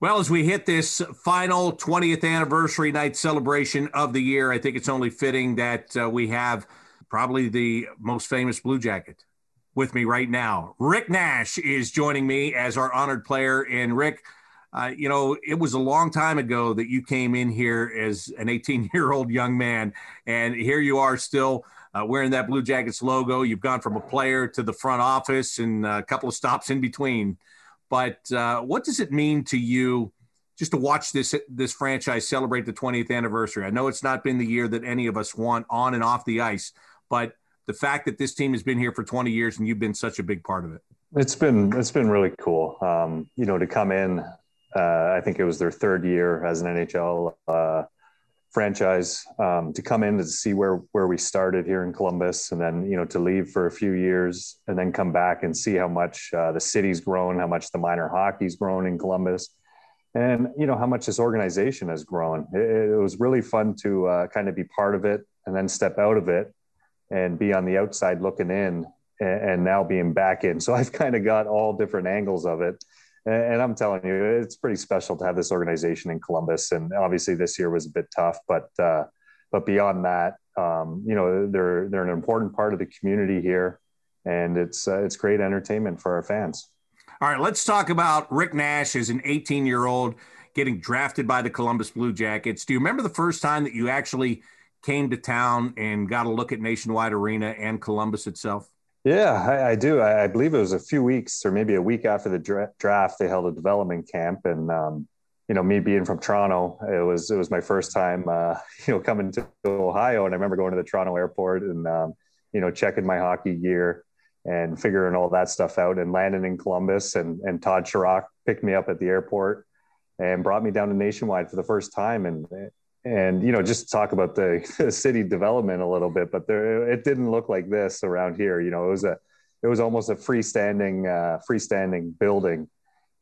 Well, as we hit this final 20th anniversary night celebration of the year, I think it's only fitting that uh, we have probably the most famous Blue Jacket with me right now. Rick Nash is joining me as our honored player. And Rick, uh, you know, it was a long time ago that you came in here as an 18 year old young man, and here you are still. Uh, wearing that Blue Jackets logo, you've gone from a player to the front office and a couple of stops in between. But uh, what does it mean to you just to watch this this franchise celebrate the 20th anniversary? I know it's not been the year that any of us want on and off the ice, but the fact that this team has been here for 20 years and you've been such a big part of it. It's been it's been really cool. Um, you know, to come in, uh, I think it was their third year as an NHL uh, franchise um, to come in to see where where we started here in Columbus, and then you know to leave for a few years, and then come back and see how much uh, the city's grown, how much the minor hockey's grown in Columbus, and you know how much this organization has grown. It, it was really fun to uh, kind of be part of it, and then step out of it, and be on the outside looking in, and, and now being back in. So I've kind of got all different angles of it and I'm telling you, it's pretty special to have this organization in Columbus. And obviously, this year was a bit tough, but uh, but beyond that, um, you know, they're they're an important part of the community here, and it's uh, it's great entertainment for our fans. All right, let's talk about Rick Nash as an 18 year old getting drafted by the Columbus Blue Jackets. Do you remember the first time that you actually came to town and got a look at Nationwide Arena and Columbus itself? Yeah, I, I do. I, I, believe it was a few weeks or maybe a week after the dra- draft. They held a development camp, and um, you know, me being from Toronto, it was it was my first time, uh, you know, coming to Ohio, and I remember going to the Toronto airport and um, you know checking my hockey gear and figuring all that stuff out, and landing in Columbus, and and Todd Sharrock picked me up at the airport and brought me down to Nationwide for the first time, and and you know just talk about the, city development a little bit but there it didn't look like this around here you know it was a it was almost a freestanding uh, freestanding building.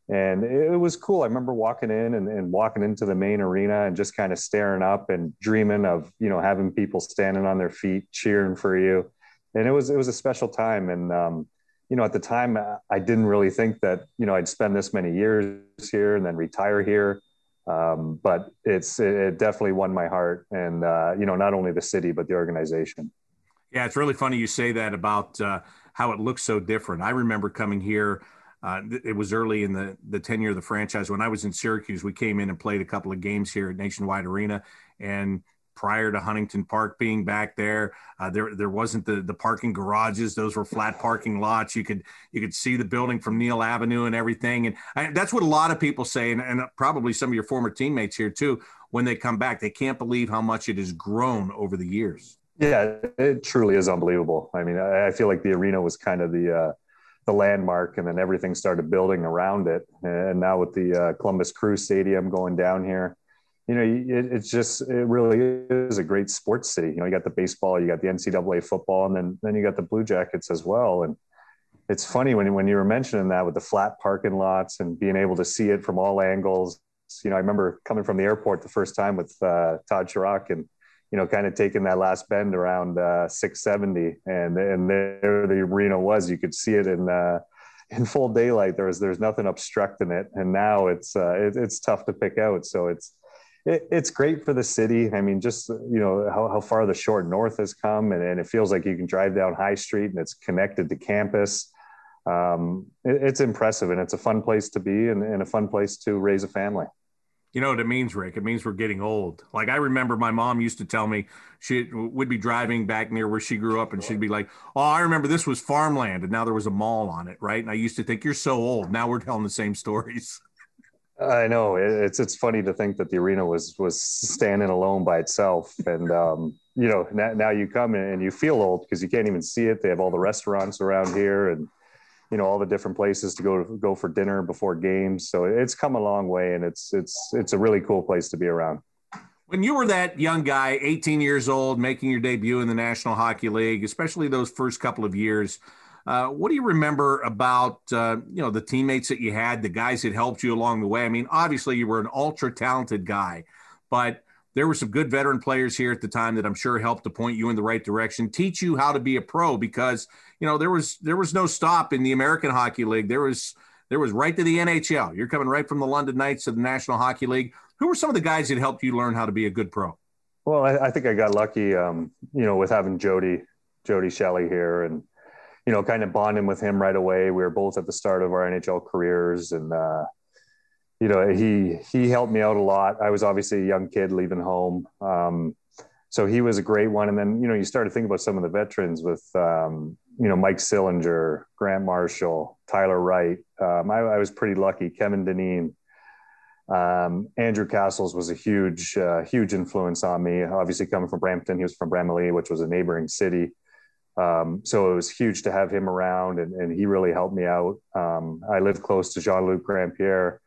And it was cool. I remember walking in and, and walking into the main arena and just kind of staring up and dreaming of you know having people standing on their feet cheering for you. And it was it was a special time. And um, you know at the time i didn't really think that you know i'd spend this many years here and then retire here um, but it's it definitely won my heart, and uh, you know not only the city but the organization. Yeah, it's really funny you say that about uh, how it looks so different. I remember coming here. Uh, it was early in the the tenure of the franchise when I was in Syracuse. We came in and played a couple of games here at Nationwide Arena, and prior to Huntington Park being back there. Uh, there there wasn't the the parking garages; those were flat parking lots. You could you could see the building from Neil Avenue and everything. And I, that's what a lot of people say, and, and probably some of your former teammates here too. When they come back, they can't believe how much it has grown over the years. Yeah, it truly is unbelievable. I mean, I, I feel like the arena was kind of the uh, the landmark, and then everything started building around it. And now with the uh, Columbus Crew Stadium going down here, you know, it, it's just it really is a great sports city. You know, you got the baseball, you got the NCAA football, and then then you got the Blue Jackets as well. And it's funny when when you were mentioning that with the flat parking lots and being able to see it from all angles. You know, I remember coming from the airport the first time with uh, Todd Sharrock and you know, kind of taking that last bend around uh, 670, and and there the arena was. You could see it in uh, in full daylight. There was there's nothing obstructing it, and now it's uh, it, it's tough to pick out. So it's it, it's great for the city. I mean, just you know how, how far the short north has come, and, and, it feels like you can drive down High Street and it's connected to campus. Um, it, it's impressive, and it's a fun place to be, and, and a fun place to raise a family. You know what it means, Rick? It means we're getting old. Like I remember my mom used to tell me she would be driving back near where she grew up and she'd be like, Oh, I remember this was farmland and now there was a mall on it, right? And I used to think you're so old. Now we're telling the same stories. I know it's it's funny to think that the arena was was standing alone by itself, and um, you know now, now, you come and you feel old because you can't even see it. They have all the restaurants around here, and you know all the different places to go go for dinner before games. So it's come a long way, and it's it's it's a really cool place to be around. When you were that young guy, 18 years old, making your debut in the National Hockey League, especially those first couple of years uh, what do you remember about uh, you know the teammates that you had, the guys that helped you along the way? I mean, obviously you were an ultra talented guy, but there were some good veteran players here at the time that I'm sure helped to point you in the right direction, teach you how to be a pro because you know there was there was no stop in the American Hockey League. There was there was right to the NHL. You're coming right from the London Knights to the National Hockey League. Who were some of the guys that helped you learn how to be a good pro? Well, I, I think I got lucky, um, you know, with having Jody, Jody Shelley here and, you know, kind of bonding with him right away. We were both at the start of our NHL careers and, uh, you know, he, he helped me out a lot. I was obviously a young kid leaving home. Um, so he was a great one. And then, you know, you start to think about some of the veterans with, um, you know, Mike Sillinger, Grant Marshall, Tyler Wright. Um, I, I, was pretty lucky. Kevin Dineen, um, Andrew Cassels was a huge, uh, huge influence on me. Obviously, coming from Brampton, he was from Bramalea, which was a neighboring city. Um, so it was huge to have him around, and, and he really helped me out. Um, I lived close to Jean Luc Grandpierre,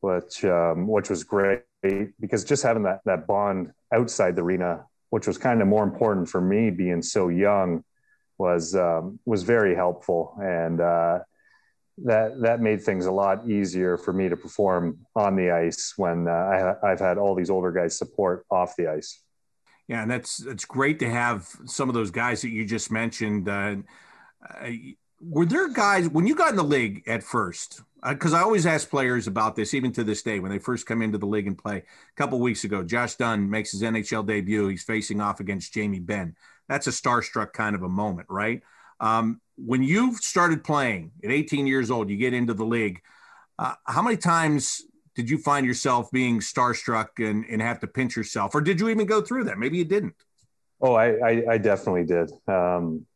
which um, which was great because just having that that bond outside the arena, which was kind of more important for me being so young, was um, was very helpful, and uh, that that made things a lot easier for me to perform on the ice when uh, I, have had all these older guys support off the ice. Yeah, and that's it's great to have some of those guys that you just mentioned. Uh, were there guys when you got in the league at first? Because uh, I always ask players about this, even to this day, when they first come into the league and play. A couple weeks ago, Josh Dunne makes his NHL debut. He's facing off against Jamie Benn. That's a starstruck kind of a moment, right? Um, when you started playing at 18 years old, you get into the league. Uh, how many times did you find yourself being starstruck and, and have to pinch yourself, or did you even go through that? Maybe you didn't. Oh, I, I, I definitely did. Um,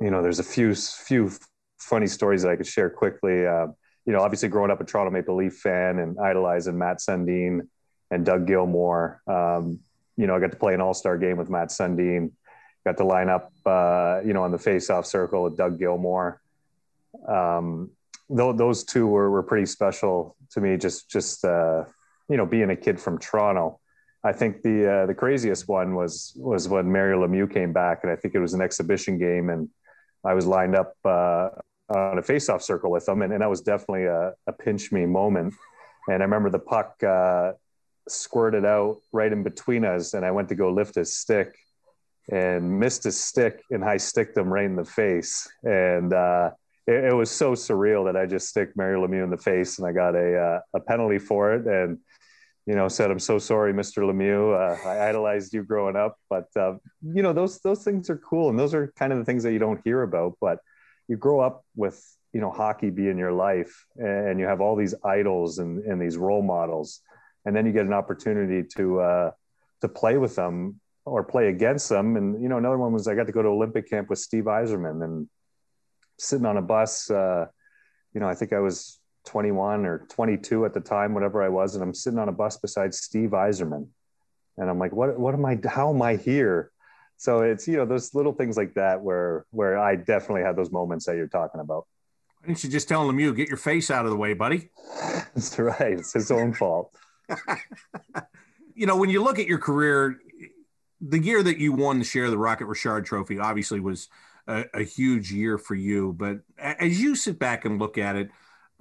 you know, there's a few few funny stories that I could share quickly. Uh, you know, obviously growing up a Toronto Maple Leaf fan and idolizing Mats Sundin and Doug Gilmour. Um, you know, I got to play an All Star game with Mats Sundin got to line up, uh, you know, on the face-off circle with Doug Gilmour. Um, those two were, were pretty special to me. Just, just uh, you know, being a kid from Toronto. I think the uh, the craziest one was was when Mario Lemieux came back, and I think it was an exhibition game, and I was lined up uh, on a face-off circle with them, and, and that was definitely a, a pinch me moment. And I remember the puck uh, squirted out right in between us, and I went to go lift his stick, and missed his stick and I sticked him right in the face. And uh, it, it, was so surreal that I just stick Mario Lemieux in the face and I got a, uh, a penalty for it. And, you know, said, I'm so sorry, Mr. Lemieux. Uh, I idolized you growing up, but uh, you know, those, those things are cool. And those are kind of the things that you don't hear about, but you grow up with, you know, hockey be in your life and you have all these idols and, and these role models. And then you get an opportunity to, uh, to play with them or play against them. And you know, another one was I got to go to Olympic camp with Steve Yzerman, and sitting on a bus. Uh, you know, I think I was 21 or 22 at the time, whatever I was, and I'm sitting on a bus beside Steve Yzerman, and I'm like, what? What am I? How am I here? So it's you know those little things like that where where I definitely had those moments that you're talking about. Why didn't you just tell him you get your face out of the way, buddy? That's right. It's his own fault. you know, when you look at your career, the year that you won the share of the Rocket Richard Trophy obviously was a, a, huge year for you. But as you sit back and look at it,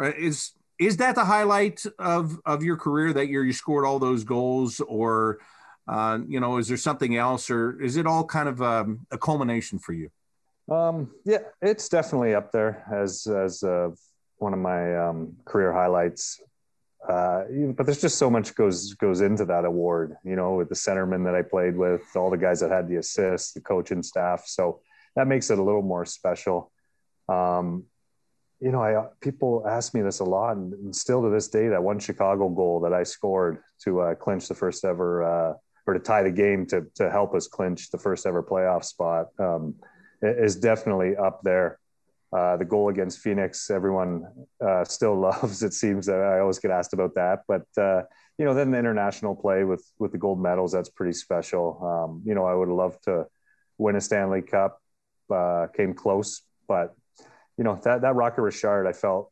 uh, is is that the highlight of of your career that year you scored all those goals, or uh, you know, is there something else, or is it all kind of um, a culmination for you? Um, yeah, it's definitely up there as as uh, one of my um, career highlights uh, but there's just so much goes goes into that award. You know, with the centerman that I played with, all the guys that had the assists, the coaching staff. So that makes it a little more special. Um, you know, I people ask me this a lot, and, and, still to this day, that one Chicago goal that I scored to uh, clinch the first ever, uh, or to tie the game to to help us clinch the first ever playoff spot, um, is definitely up there. Uh, the goal against Phoenix, everyone uh, still loves. It seems that I always get asked about that, but uh, you know, then the international play with with the gold medals, that's pretty special. Um, you know, I would love to win a Stanley Cup. Uh, came close, but you know that that Rocket Richard, I felt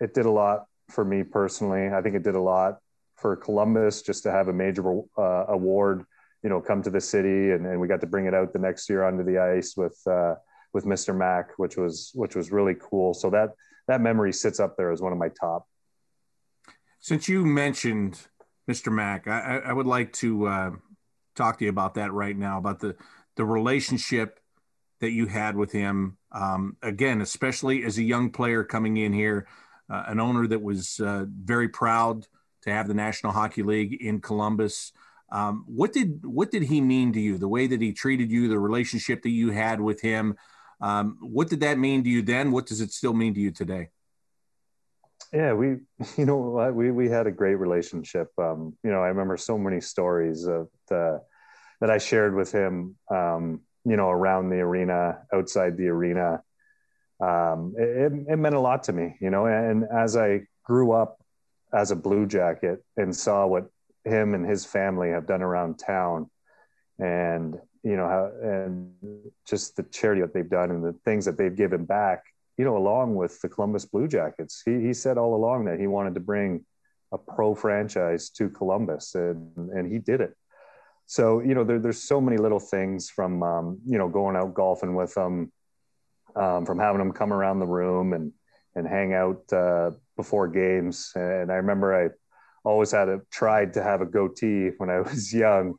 it did a lot for me personally. I think it did a lot for Columbus just to have a major uh, award. You know, come to the city, and, and we got to bring it out the next year onto the ice with uh, with Mr. Mac, which was which was really cool. So that that memory sits up there as one of my top. Since you mentioned Mr. Mac, I, I would like to uh, talk to you about that right now about the the relationship that you had with him. Um, again, especially as a young player coming in here, uh, an owner that was uh, very proud to have the National Hockey League in Columbus. Um, what did what did he mean to you? The way that he treated you, the relationship that you had with him. Um, what did that mean to you then? What does it still mean to you today? Yeah, we, you know, we we had a great relationship. Um, you know, I remember so many stories of the, that I shared with him. Um, you know, around the arena, outside the arena. Um, it, it meant a lot to me. You know, and as I grew up as a Blue Jacket and saw what him and his family have done around town, and you know how and just the charity that they've done and the things that they've given back you know along with the columbus blue jackets he, he said all along that he wanted to bring a pro franchise to columbus and and he did it so you know there, there's so many little things from um, you know going out golfing with them um, from having them come around the room and and hang out uh, before games. And i remember i always had a tried to have a goatee when i was young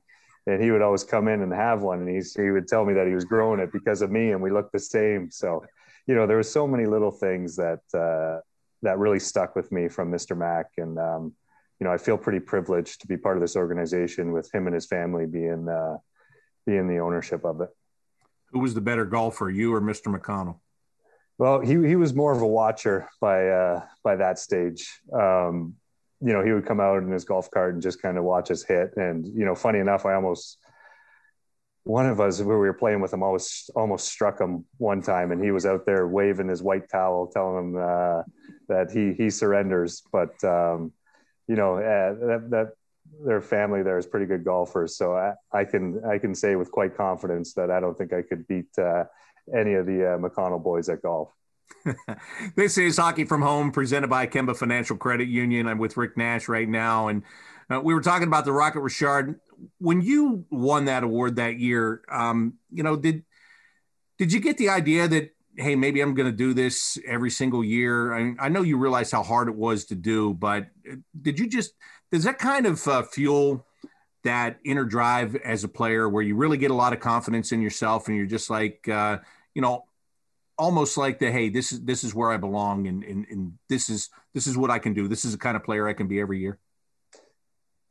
and he would always come in and have one and he's, he would tell me that he was growing it because of me and we looked the same. So you know there were so many little things that uh, that really stuck with me from mr mack and um, you know i feel pretty privileged to be part of this organization with him and his family being uh, being the ownership of it who was the better golfer you or mr mcconnell well he, he was more of a watcher by uh, by that stage um, you know, he would come out in his golf cart and just kind of watch us hit. And, you know, funny enough, I almost, one of us where we were playing with him almost, almost struck him one time and he was out there waving his white towel, telling him uh, that he, he surrenders. But, um, you know, uh, that, that their family there is pretty good golfers. So I, I can, I can say with quite confidence that I don't think I could beat uh, any of the uh, McConnell boys at golf. this is Hockey from Home, presented by Kemba Financial Credit Union. I'm with Rick Nash right now, and uh, we were talking about the Rocket Richard. When you won that award that year, um, you know, did did you get the idea that hey, maybe I'm going to do this every single year? I, mean, I know you realize how hard it was to do, but uh, did you just does that kind of uh, fuel that inner drive as a player, where you really get a lot of confidence in yourself, and you're just like, uh, you know, almost like the hey this is this is where i belong and, and and this is this is what i can do. This is the kind of player i can be every year.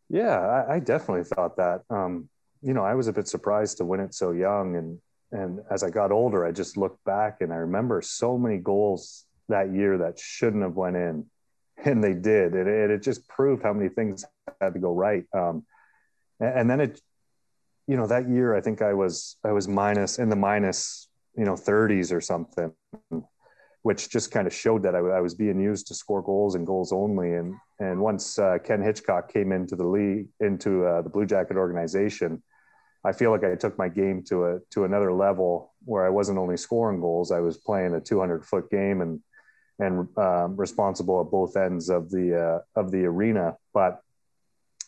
Yeah i, I definitely thought that. Um, you know i was a bit surprised to win it so young and and as i got older i just looked back and i remember so many goals that year that shouldn't have went in and they did. And it, it just proved how many things had to go right. Um, and, and then it you know that year i think i was i was minus in the minus you know 30s or something which just kind of showed that I, I, was being used to score goals and goals only. And and once uh, ken hitchcock came into the league into uh, the blue jacket organization i feel like i took my game to a to another level where i wasn't only scoring goals i was playing a 200 foot game and and um, responsible at both ends of the uh, of the arena. But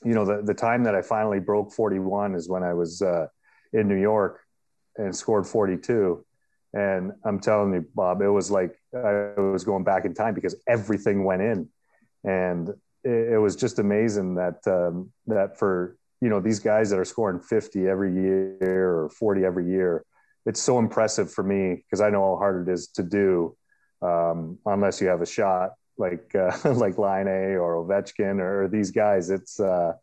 you know the, the time that i finally broke 41 is when i was uh, in new york and scored 42 and I'm telling you, Bob, it was like I was going back in time because everything went in, and it, it was just amazing that um, that for you know these guys that are scoring 50 every year or 40 every year, it's so impressive for me because I know how hard it is to do um, unless you have a shot like uh, like Laine or Ovechkin or these guys. It's uh,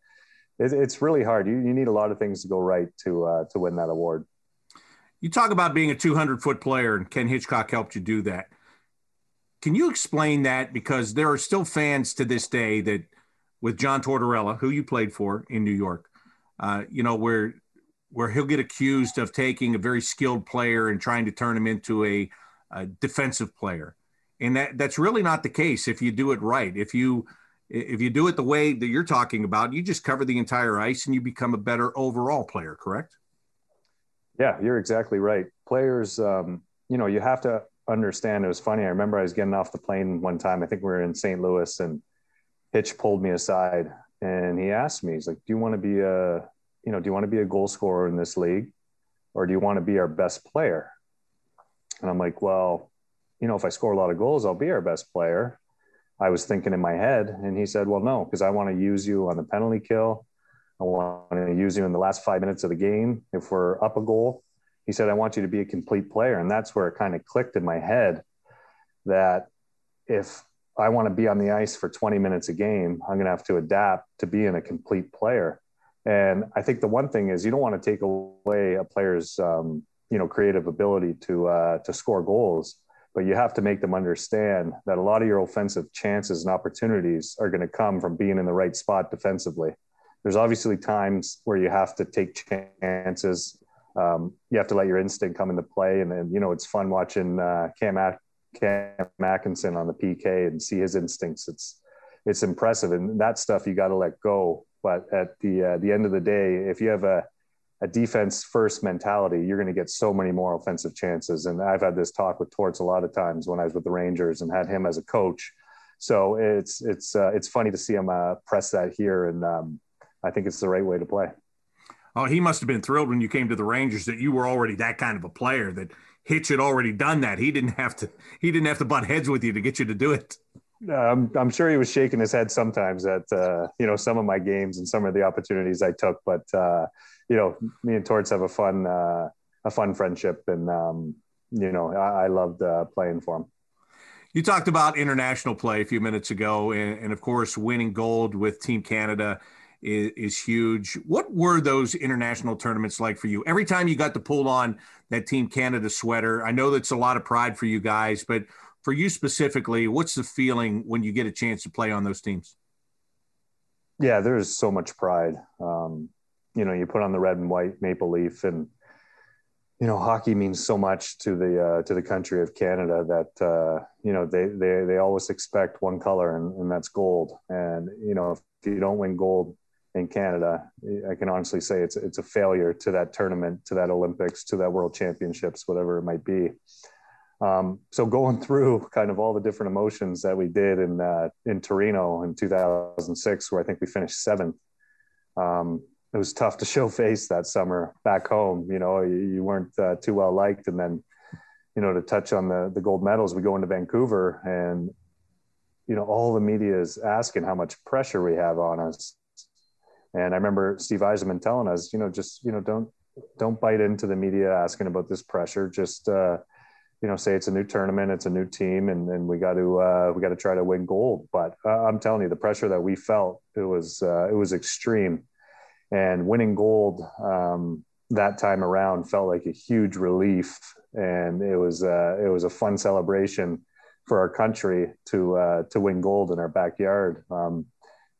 it, it's really hard. You, you need a lot of things to go right to uh, to win that award. You talk about being a 200 foot player, and Ken Hitchcock helped you do that. Can you explain that? Because there are still fans to this day that, with John Tortorella, who you played for in New York, uh, you know, where where he'll get accused of taking a very skilled player and trying to turn him into a, a defensive player, and that that's really not the case if you do it right. If you if you do it the way that you're talking about, you just cover the entire ice and you become a better overall player. Correct? Yeah, you're exactly right. Players, um, you know, you have to understand. It was funny. I remember I was getting off the plane one time. I think we were in St. Louis, and Hitch pulled me aside and he asked me, he's like, "Do you want to be a, you know, do you want to be a goal scorer in this league, or do you want to be our best player?" And I'm like, "Well, you know, if I score a lot of goals, I'll be our best player." I was thinking in my head, and he said, "Well, no, because I want to use you on the penalty kill. I want to use you in the last five minutes of the game if we're up a goal. He said, I want you to be a complete player. And that's where it kind of clicked in my head that if I want to be on the ice for 20 minutes a game. I'm going to have to adapt to being a complete player. And I think the one thing is you don't want to take away a player's, um, you know, creative ability to uh, to score goals, but you have to make them understand that a lot of your offensive chances and opportunities are going to come from being in the right spot defensively. There's obviously times where you have to take chances. Um, you have to let your instinct come into play, and then you know it's fun watching uh, Cam Cam Atkinson on the PK and see his instincts. It's it's impressive, and that stuff you got to let go. But at the uh, the end of the day, if you have a a defense first mentality, you're going to get so many more offensive chances. And I've had this talk with Torts a lot of times when I was with the Rangers and had him as a coach. So it's it's uh, it's funny to see him uh, press that here, and um, I think it's the right way to play. Oh, he must have been thrilled when you came to the Rangers that you were already that kind of a player that Hitch had already done that. He didn't have to. He didn't have to butt heads with you to get you to do it. I'm, I'm sure he was shaking his head sometimes at uh, you know some of my games and some of the opportunities I took. But uh, you know, me and Torts have a fun uh, a fun friendship, and um, you know, I, I loved uh, playing for him. You talked about international play a few minutes ago, and, and of course, winning gold with Team Canada is, is, huge. What were those international tournaments like for you? Every time you got to pull on that Team Canada sweater, I know that's a lot of pride for you guys, but for you specifically, what's the feeling when you get a chance to play on those teams? Yeah, there's so much pride. Um, you know, you put on the red and white maple leaf, and you know, hockey means so much to the uh, to the country of Canada that uh, you know they they they always expect one color, and, and that's gold. And you know, if you don't win gold in Canada, I can honestly say it's it's a failure to that tournament, to that Olympics, to that World Championships, whatever it might be. Um, so going through kind of all the different emotions that we did in uh, in Torino in 2006, where I think we finished seventh. Um, it was tough to show face that summer back home. You know, you, you weren't uh, too well liked, and then you know to touch on the the gold medals, we go into Vancouver, and you know all the media is asking how much pressure we have on us and I remember Steve Yzerman telling us, you know, just you know, don't don't bite into the media asking about this pressure. Just uh, you know, say it's a new tournament, it's a new team, and, and we got to uh, we got to try to win gold. But uh, I'm telling you, the pressure that we felt it was uh, it was extreme, and winning gold um, that time around felt like a huge relief, and it was uh, it was a fun celebration for our country to uh, to win gold in our backyard. Um,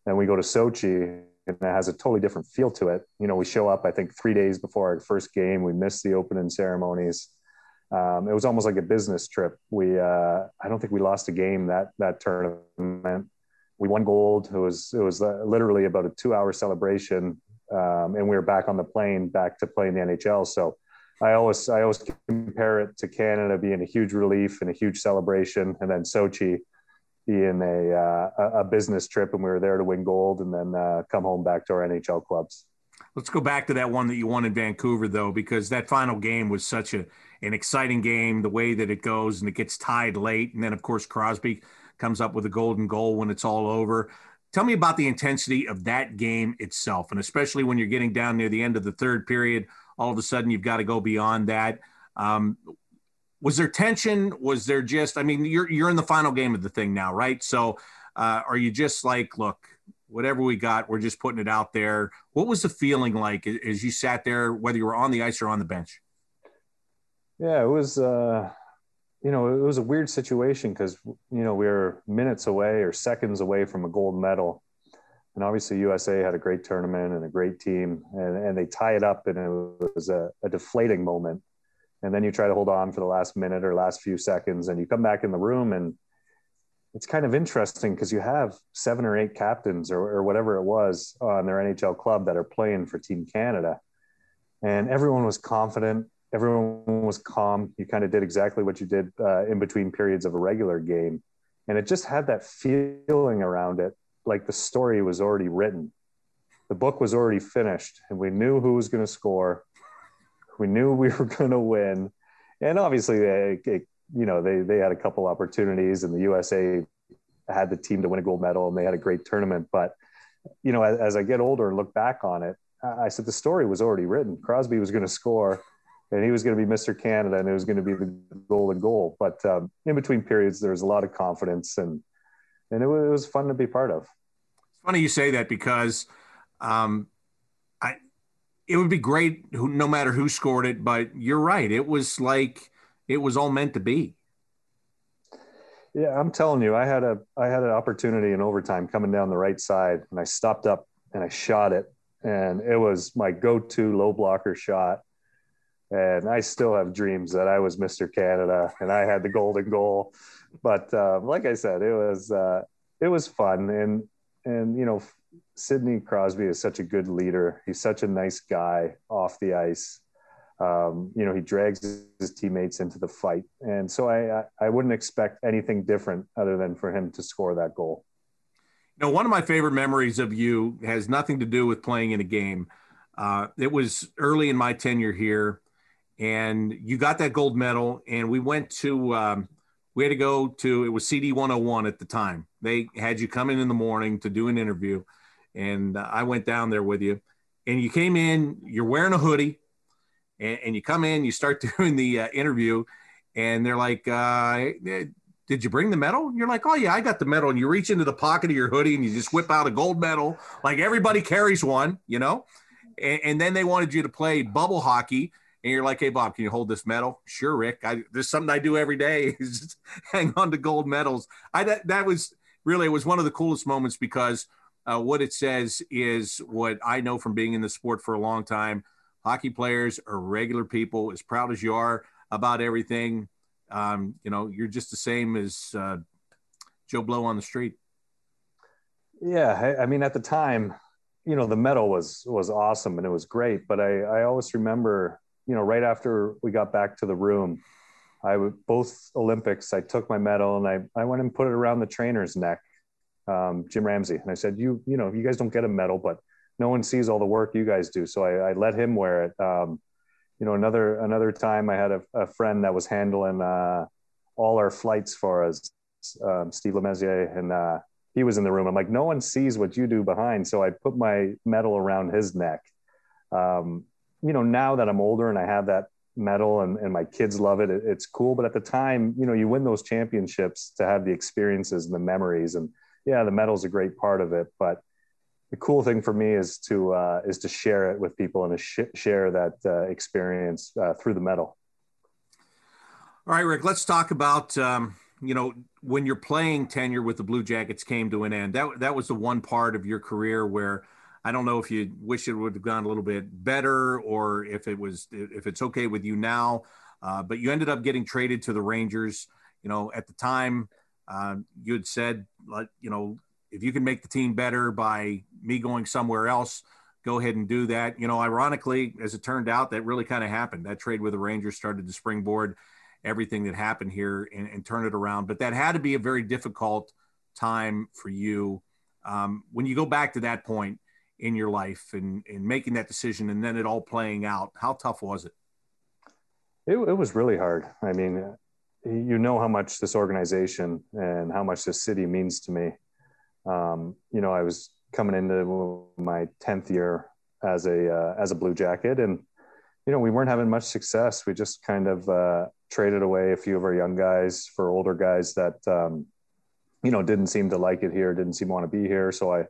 and we go to Sochi and it has a totally different feel to it. You know, we show up, I think, three days before our first game. We missed the opening ceremonies. Um, it was almost like a business trip. We, uh, I don't think we lost a game that that tournament. We won gold. It was it was uh, literally about a two-hour celebration, um, and we were back on the plane, back to playing the NHL. So, I always I always compare it to Canada being a huge relief and a huge celebration, and then Sochi in a uh, a business trip, and we were there to win gold, and then uh, come home back to our NHL clubs. Let's go back to that one that you won in Vancouver, though, because that final game was such a an exciting game. The way that it goes, and it gets tied late, and then of course Crosby comes up with a golden goal when it's all over. Tell me about the intensity of that game itself, and especially when you're getting down near the end of the third period. All of a sudden, you've got to go beyond that. Um, was there tension? Was there just, I mean, you're, you're in the final game of the thing now, right? So uh, are you just like, look, whatever we got, we're just putting it out there. What was the feeling like as you sat there, whether you were on the ice or on the bench? Yeah, it was, uh, you know, it was a weird situation because, you know, we were minutes away or seconds away from a gold medal. And obviously, USA had a great tournament and a great team, and, and they tie it up, and it was a, a deflating moment and then you try to hold on for the last minute or last few seconds and you come back in the room and it's kind of interesting because you have seven or eight captains or, or, whatever it was on their NHL club that are playing for Team Canada. And everyone was confident. Everyone was calm. You kind of did exactly what you did uh, in between periods of a regular game. And it just had that feeling around it like the story was already written. The book was already finished, and we knew who was going to score we knew we were going to win, and obviously, they, you know, they they had a couple opportunities, and the USA had the team to win a gold medal, and they had a great tournament. But you know, as, as I get older and look back on it, I said the story was already written. Crosby was going to score, and he was going to be Mr. Canada, and it was going to be the golden goal. But um, in between periods, there was a lot of confidence, and and it was, it was fun to be part of. It's funny you say that because um, it would be great no matter who scored it, but you're right. It was like it was all meant to be. Yeah, I'm telling you, I had a I had an opportunity in overtime coming down the right side, and I stopped up and I shot it, and it was my go-to low blocker shot. And I still have dreams that I was Mr. Canada and I had the golden goal. But uh, like I said, it was uh, it was fun, and and you know, Sidney Crosby is such a good leader. He's such a nice guy off the ice. Um, you know, he drags his teammates into the fight, and so I I wouldn't expect anything different other than for him to score that goal. Know, one of my favorite memories of you has nothing to do with playing in a game. Uh, it was early in my tenure here, and you got that gold medal, and we went to um, we had to go to it was CD 101 at the time. They had you come in in the morning to do an interview, and I went down there with you, and you came in. You're wearing a hoodie and, and you come in, you start doing the uh, interview, and they're like, uh, "Did you bring the medal?" And you're like, "Oh yeah, I got the medal." And you reach into the pocket of your hoodie and you just whip out a gold medal, like everybody carries one, you know. And, and then they wanted you to play bubble hockey, and you're like, "Hey Bob, can you hold this medal?" Sure, Rick. I, there's something I do every day is just hang on to gold medals. I that, that was really it was one of the coolest moments because uh, what it says is what I know from being in the sport for a long time hockey players are regular people, as proud as you are about everything. Um, you know, you're just the same as uh, Joe Blow on the street. Yeah, I, I, mean, at the time, you know, the medal was was awesome and it was great. But I I always remember, you know, right after we got back to the room, I would both Olympics. I took my medal and I I went and put it around the trainer's neck, um, Jim Ramsey, and I said, you you know, you guys don't get a medal, but no one sees all the work you guys do. So I, I let him wear it. Um, you know, another another time I had a, a friend that was handling uh, all our flights for us, um, Steve Lemessier, and uh, he was in the room. I'm like, no one sees what you do behind. So I put my medal around his neck. Um, you know, now that I'm older and I have that medal and, and my kids love it, it, it's cool. But at the time, you know, you win those championships to have the experiences and the memories. And yeah, the medal's a great part of it. But the cool thing for me is to uh, is to share it with people and to sh- share that uh, experience uh, through the medal. All right, Rick. Let's talk about um, you know when your playing tenure with the Blue Jackets came to an end. That that was the one part of your career where I don't know if you wish it would have gone a little bit better or if it was if it's okay with you now. Uh, but you ended up getting traded to the Rangers. You know, at the time, uh, you had said, like, you know, if you can make the team better by me going somewhere else, go ahead and do that. You know, ironically, as it turned out, that really kind of happened. That trade with the Rangers started to springboard everything that happened here and, and turn it around. But that had to be a very difficult time for you. Um, when you go back to that point in your life and, and making that decision and then it all playing out, how tough was it? It, it was really hard. I mean, you know how much this organization and how much this city means to me um, you know, I was coming into my 10th year as a, uh, as a blue jacket and, you know, we weren't having much success. We just kind of uh, traded away a few of our young guys for older guys that, um, you know, didn't seem to like it here, didn't seem to want to be here. So I,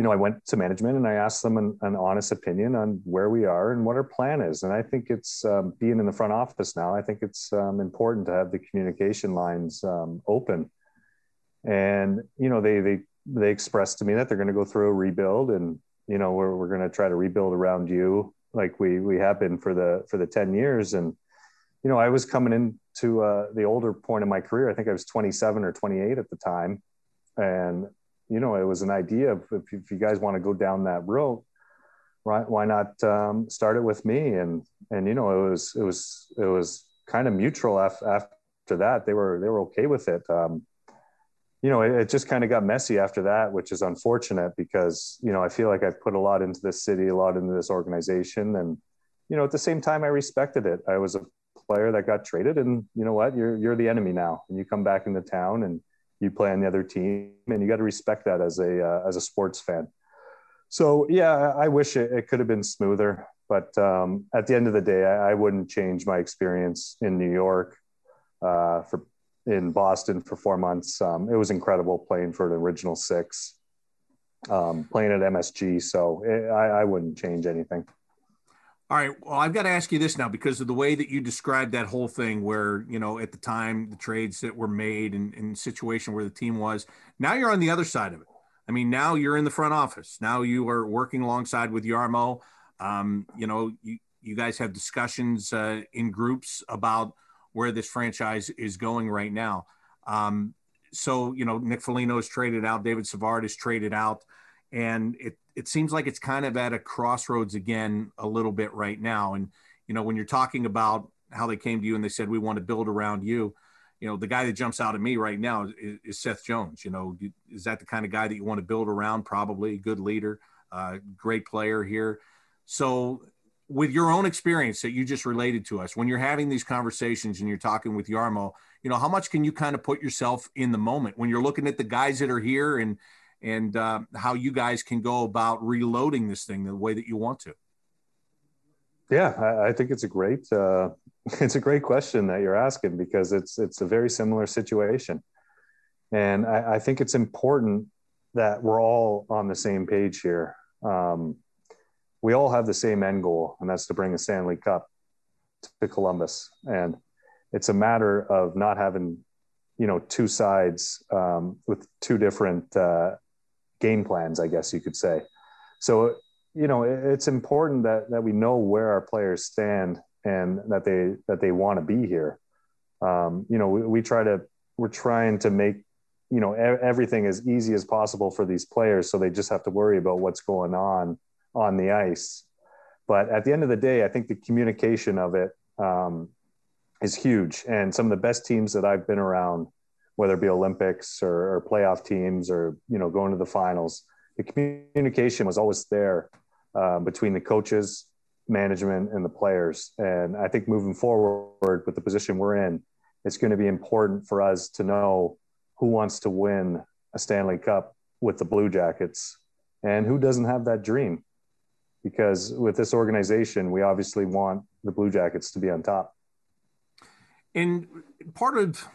you know, I went to management and I asked them an, an, honest opinion on where we are and what our plan is. And I think it's um, being in the front office now. I think it's um, important to have the communication lines um, open and you know they they they expressed to me that they're going to go through a rebuild and you know we're, we're going to try to rebuild around you like we we have been for the for the 10 years and you know i was coming into uh, the older point of my career i think i was 27 or 28 at the time and you know it was an idea of if, if you guys want to go down that road right why not um, start it with me and and you know it was it was it was kind of mutual after, after that they were they were okay with it um, you know, it, it just kind of got messy after that, which is unfortunate because, you know, I feel like I put a lot into this city, a lot into this organization. And, you know, at the same time, I respected it. I was a player that got traded and you know what, you're, you're the enemy now and you come back into town and you play on the other team and you got to respect that as a, uh, as a sports fan. So yeah, I wish it, it could have been smoother, but um, at the end of the day, I, I, wouldn't change my experience in New York uh, for in Boston for four months. Um, it was incredible playing for the original six, um, playing at MSG. So it, I, I wouldn't change anything. All right. Well, I've got to ask you this now because of the way that you described that whole thing, where you know at the time the trades that were made and, and situation where the team was. Now you're on the other side of it. I mean, now you're in the front office. Now you are working alongside with Jarmo. Um, you know, you, you guys have discussions uh, in groups about where this franchise is going right now. Um, so, you know, Nick Foligno is traded out, David Savard is traded out, and it it seems like it's kind of at a crossroads again a little bit right now. And you know, when you're talking about how they came to you and they said we want to build around you, you know, the guy that jumps out at me right now is, is Seth Jones. You know, is that the kind of guy that you want to build around? Probably a good leader, uh, great player here. So with your own experience that you just related to us, when you're having these conversations and you're talking with Jarmo, you know, how much can you kind of put yourself in the moment when you're looking at the guys that are here and and uh, how you guys can go about reloading this thing the way that you want to? Yeah, I, I think it's a great uh, it's a great question that you're asking because it's it's a very similar situation, and I, I think it's important that we're all on the same page here. Um, we all have the same end goal, and that's to bring a Stanley Cup to Columbus. And it's a matter of not having, you know, two sides um, with two different uh, game plans, I guess you could say. So, you know, it's important that that we know where our players stand and that they that they want to be here. Um, you know, we, we try to we're trying to make you know everything as easy as possible for these players, so they just have to worry about what's going on on the ice. But at the end of the day, I think the communication of it um, is huge. And some of the best teams that I've been around, whether it be Olympics or, or playoff teams or you know going to the finals, the communication was always there uh, between the coaches, management, and the players. And I think moving forward with the position we're in, it's going to be important for us to know who wants to win a Stanley Cup with the Blue Jackets and who doesn't have that dream because with this organization, we obviously want the Blue Jackets to be on top. And part of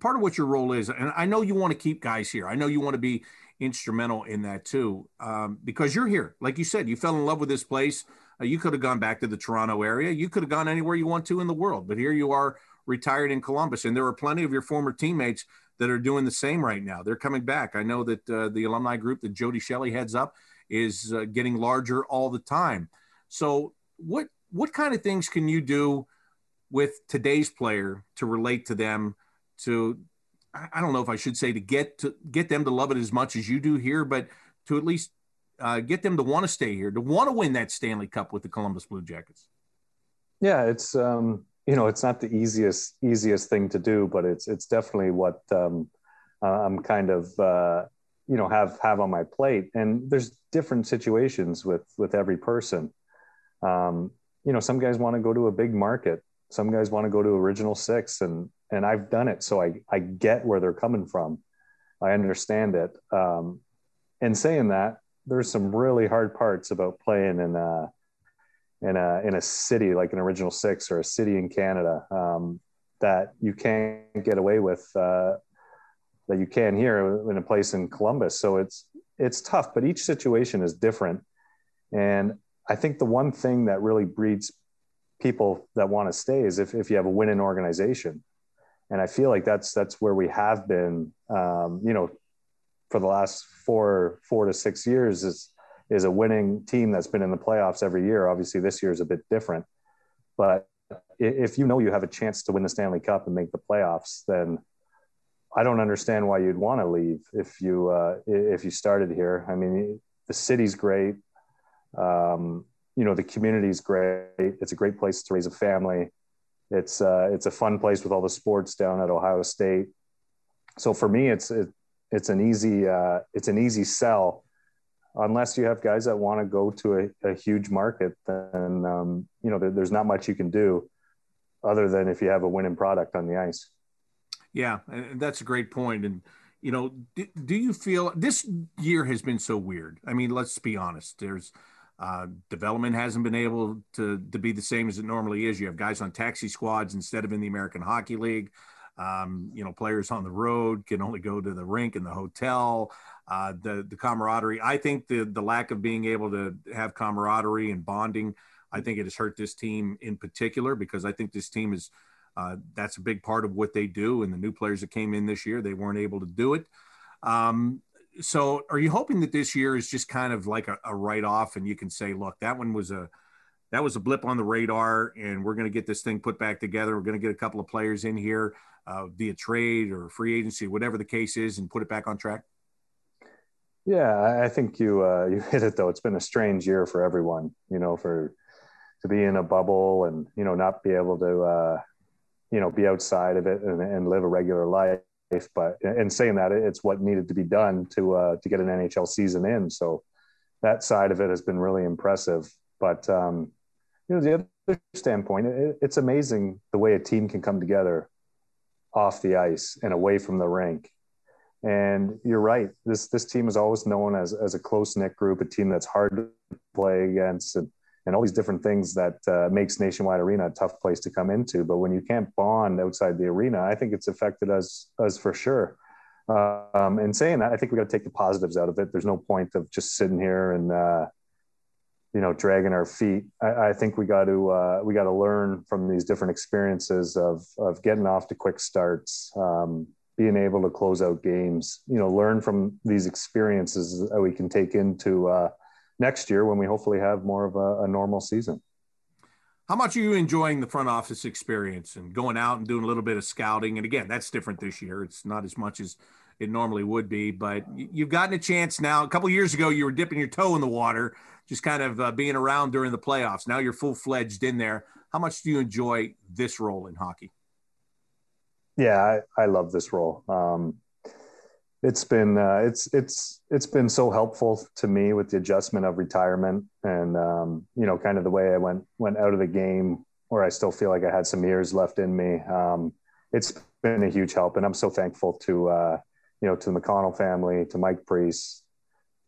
part of what your role is, and I know you want to keep guys here. I know you want to be instrumental in that too, um, because you're here. Like you said, you fell in love with this place. Uh, you could have gone back to the Toronto area. You could have gone anywhere you want to in the world, but here you are, retired in Columbus, and there are plenty of your former teammates that are doing the same right now. They're coming back. I know that uh, the alumni group that Jody Shelley heads up is uh, getting larger all the time. So what what kind of things can you do with today's player to relate to them to I don't know if I should say to get to get them to love it as much as you do here, but to at least uh, get them to want to stay here, to want to win that Stanley Cup with the Columbus Blue Jackets. Yeah, it's um, you know it's not the easiest easiest thing to do, but it's it's definitely what um, I'm kind of uh, you know have have on my plate. And there's different situations with with every person. Um, you know some guys want to go to a big market. Some guys want to go to original six and and i've done it so i i get where they're coming from i understand it um, and saying that there's some really hard parts about playing in a in a in a city like an original six or a city in canada um, that you can't get away with uh, that you can here in a place in Columbus. So it's it's tough, but each situation is different. And I think the one thing that really breeds people that want to stay is if, if you have a winning organization. And I feel like that's that's where we have been, um, you know, for the last four four to six years is is a winning team that's been in the playoffs every year. Obviously, this year is a bit different, but if you know you have a chance to win the Stanley Cup and make the playoffs, then I don't understand why you'd want to leave if you uh, if you started here. I mean, the city's great. Um, you know, the community's great. It's a great place to raise a family. It's uh, it's a fun place with all the sports down at Ohio State. So for me, it's it, it's an easy uh, it's an easy sell. Unless you have guys that want to go to a, a huge market, then um, you know there, there's not much you can do, other than if you have a winning product on the ice. Yeah, that's a great point. And you know, do, do, you feel this year has been so weird? I mean, let's be honest. There's uh, development hasn't been able to to be the same as it normally is. You have guys on taxi squads instead of in the American Hockey League. Um, you know, players on the road can only go to the rink and the hotel. Uh, the the camaraderie. I think the the lack of being able to have camaraderie and bonding. I think it has hurt this team in particular because I think this team is. Uh, that's a big part of what they do. And the new players that came in this year, they weren't able to do it. Um, so, are you hoping that this year is just kind of like a, a write off, and you can say, look, that one was a that was a blip on the radar, and we're going to get this thing put back together. We're going to get a couple of players in here uh, via trade or free agency, whatever the case is, and put it back on track? Yeah, I think you uh, you hit it though. It's been a strange year for everyone. You know, for to be in a bubble and you know not be able to uh, you know be outside of it and, and live a regular life. But in saying that, it's what needed to be done to uh, to get an NHL season in. So that side of it has been really impressive. But um, you know, the other standpoint, it, it's amazing the way a team can come together off the ice and away from the rink. And you're right. This this team is always known as as a close knit group, a team that's hard to play against, and, and all these different things that uh, makes Nationwide Arena a tough place to come into. But when you can't bond outside the arena, I think it's affected us us for sure. Um, and saying that, I think we got to take the positives out of it. There's no point of just sitting here and uh, you know dragging our feet i, I think we got to uh, we got to learn from these different experiences of of getting off to quick starts um, being able to close out games you know learn from these experiences that we can take into uh, next year when we hopefully have more of a, a normal season how much are you enjoying the front office experience and going out and doing a little bit of scouting and again that's different this year it's not as much as it normally would be but you've gotten a chance now a couple years ago you were dipping your toe in the water just kind of uh, being around during the playoffs. Now you're full fledged in there. How much do you enjoy this role in hockey? Yeah, I, I love this role. Um, it's been uh, it's it's it's been so helpful to me with the adjustment of retirement and um, you know kind of the way I went went out of the game where I still feel like I had some years left in me. Um, it's been a huge help, and I'm so thankful to uh, you know to the McConnell family, to Mike Priest,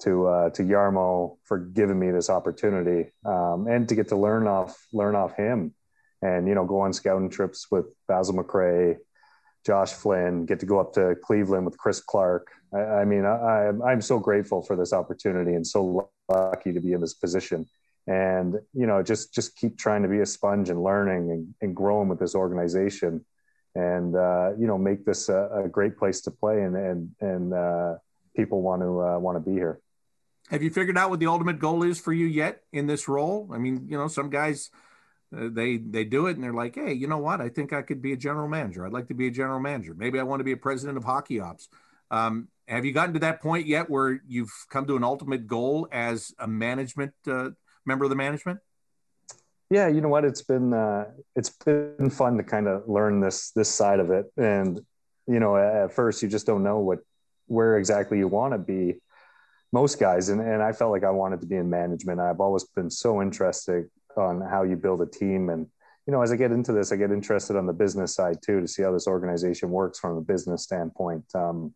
to uh, to Jarmo for giving me this opportunity um, and to get to learn off learn off him and you know go on scouting trips with Basil McRae, Josh Flynn, get to go up to Cleveland with Chris Clark. I, I mean, I, I'm so grateful for this opportunity and so lucky to be in this position. And you know, just just keep trying to be a sponge and learning and, and growing with this organization, and uh, you know, make this a, a, great place to play and and and uh, people want to uh, want to be here. Have you figured out what the ultimate goal is for you yet in this role? I mean, you know, some guys they they do it and they're like, hey, you know what? I think I could be a general manager. I'd like to be a general manager. Maybe I want to be a president of hockey ops. Um, have you gotten to that point yet where you've come to an ultimate goal as a management uh, member of the management? Yeah, you know what? It's been uh, it's been fun to kind of learn this this side of it, and you know, at first you just don't know what where exactly you want to be most guys and, and i felt like i wanted to be in management i've always been so interested on how you build a team. And you know as i get into this i get interested on the business side too to see how this organization works from a business standpoint. Um,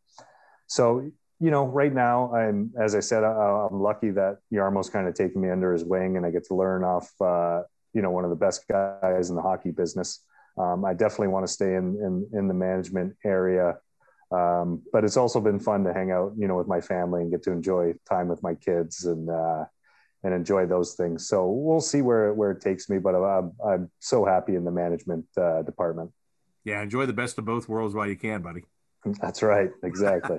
so you know right now i'm as i said I, am lucky that jarmo's kind of taking me under his wing and i get to learn off uh, you know one of the best guys in the hockey business. Um, i definitely want to stay in, in in the management area. Um, but it's also been fun to hang out, you know, with my family and get to enjoy time with my kids and uh, and enjoy those things. So we'll see where where it takes me. But I'm I'm so happy in the management uh, department. Yeah, enjoy the best of both worlds while you can, buddy. That's right. Exactly.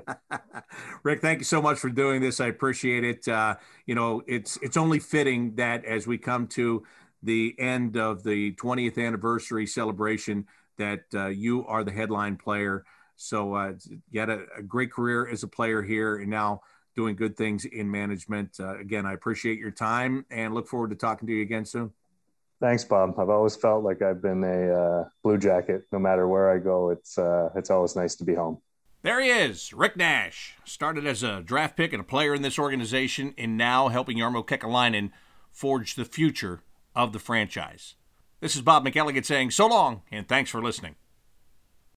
Rick, thank you so much for doing this. I appreciate it. Uh, you know, it's it's only fitting that as we come to the end of the 20th anniversary celebration, that uh, you are the headline player. So uh, you had a, a, great career as a player here, and now doing good things in management. Uh, again, I appreciate your time and look forward to talking to you again soon. Thanks, Bob. I've always felt like I've been a uh, blue jacket. No matter where I go, it's uh, it's always nice to be home. There he is, Rick Nash. Started as a draft pick and a player in this organization, and now helping Jarmo Kekalainen forge the future of the franchise. This is Bob McElligott saying so long, and thanks for listening.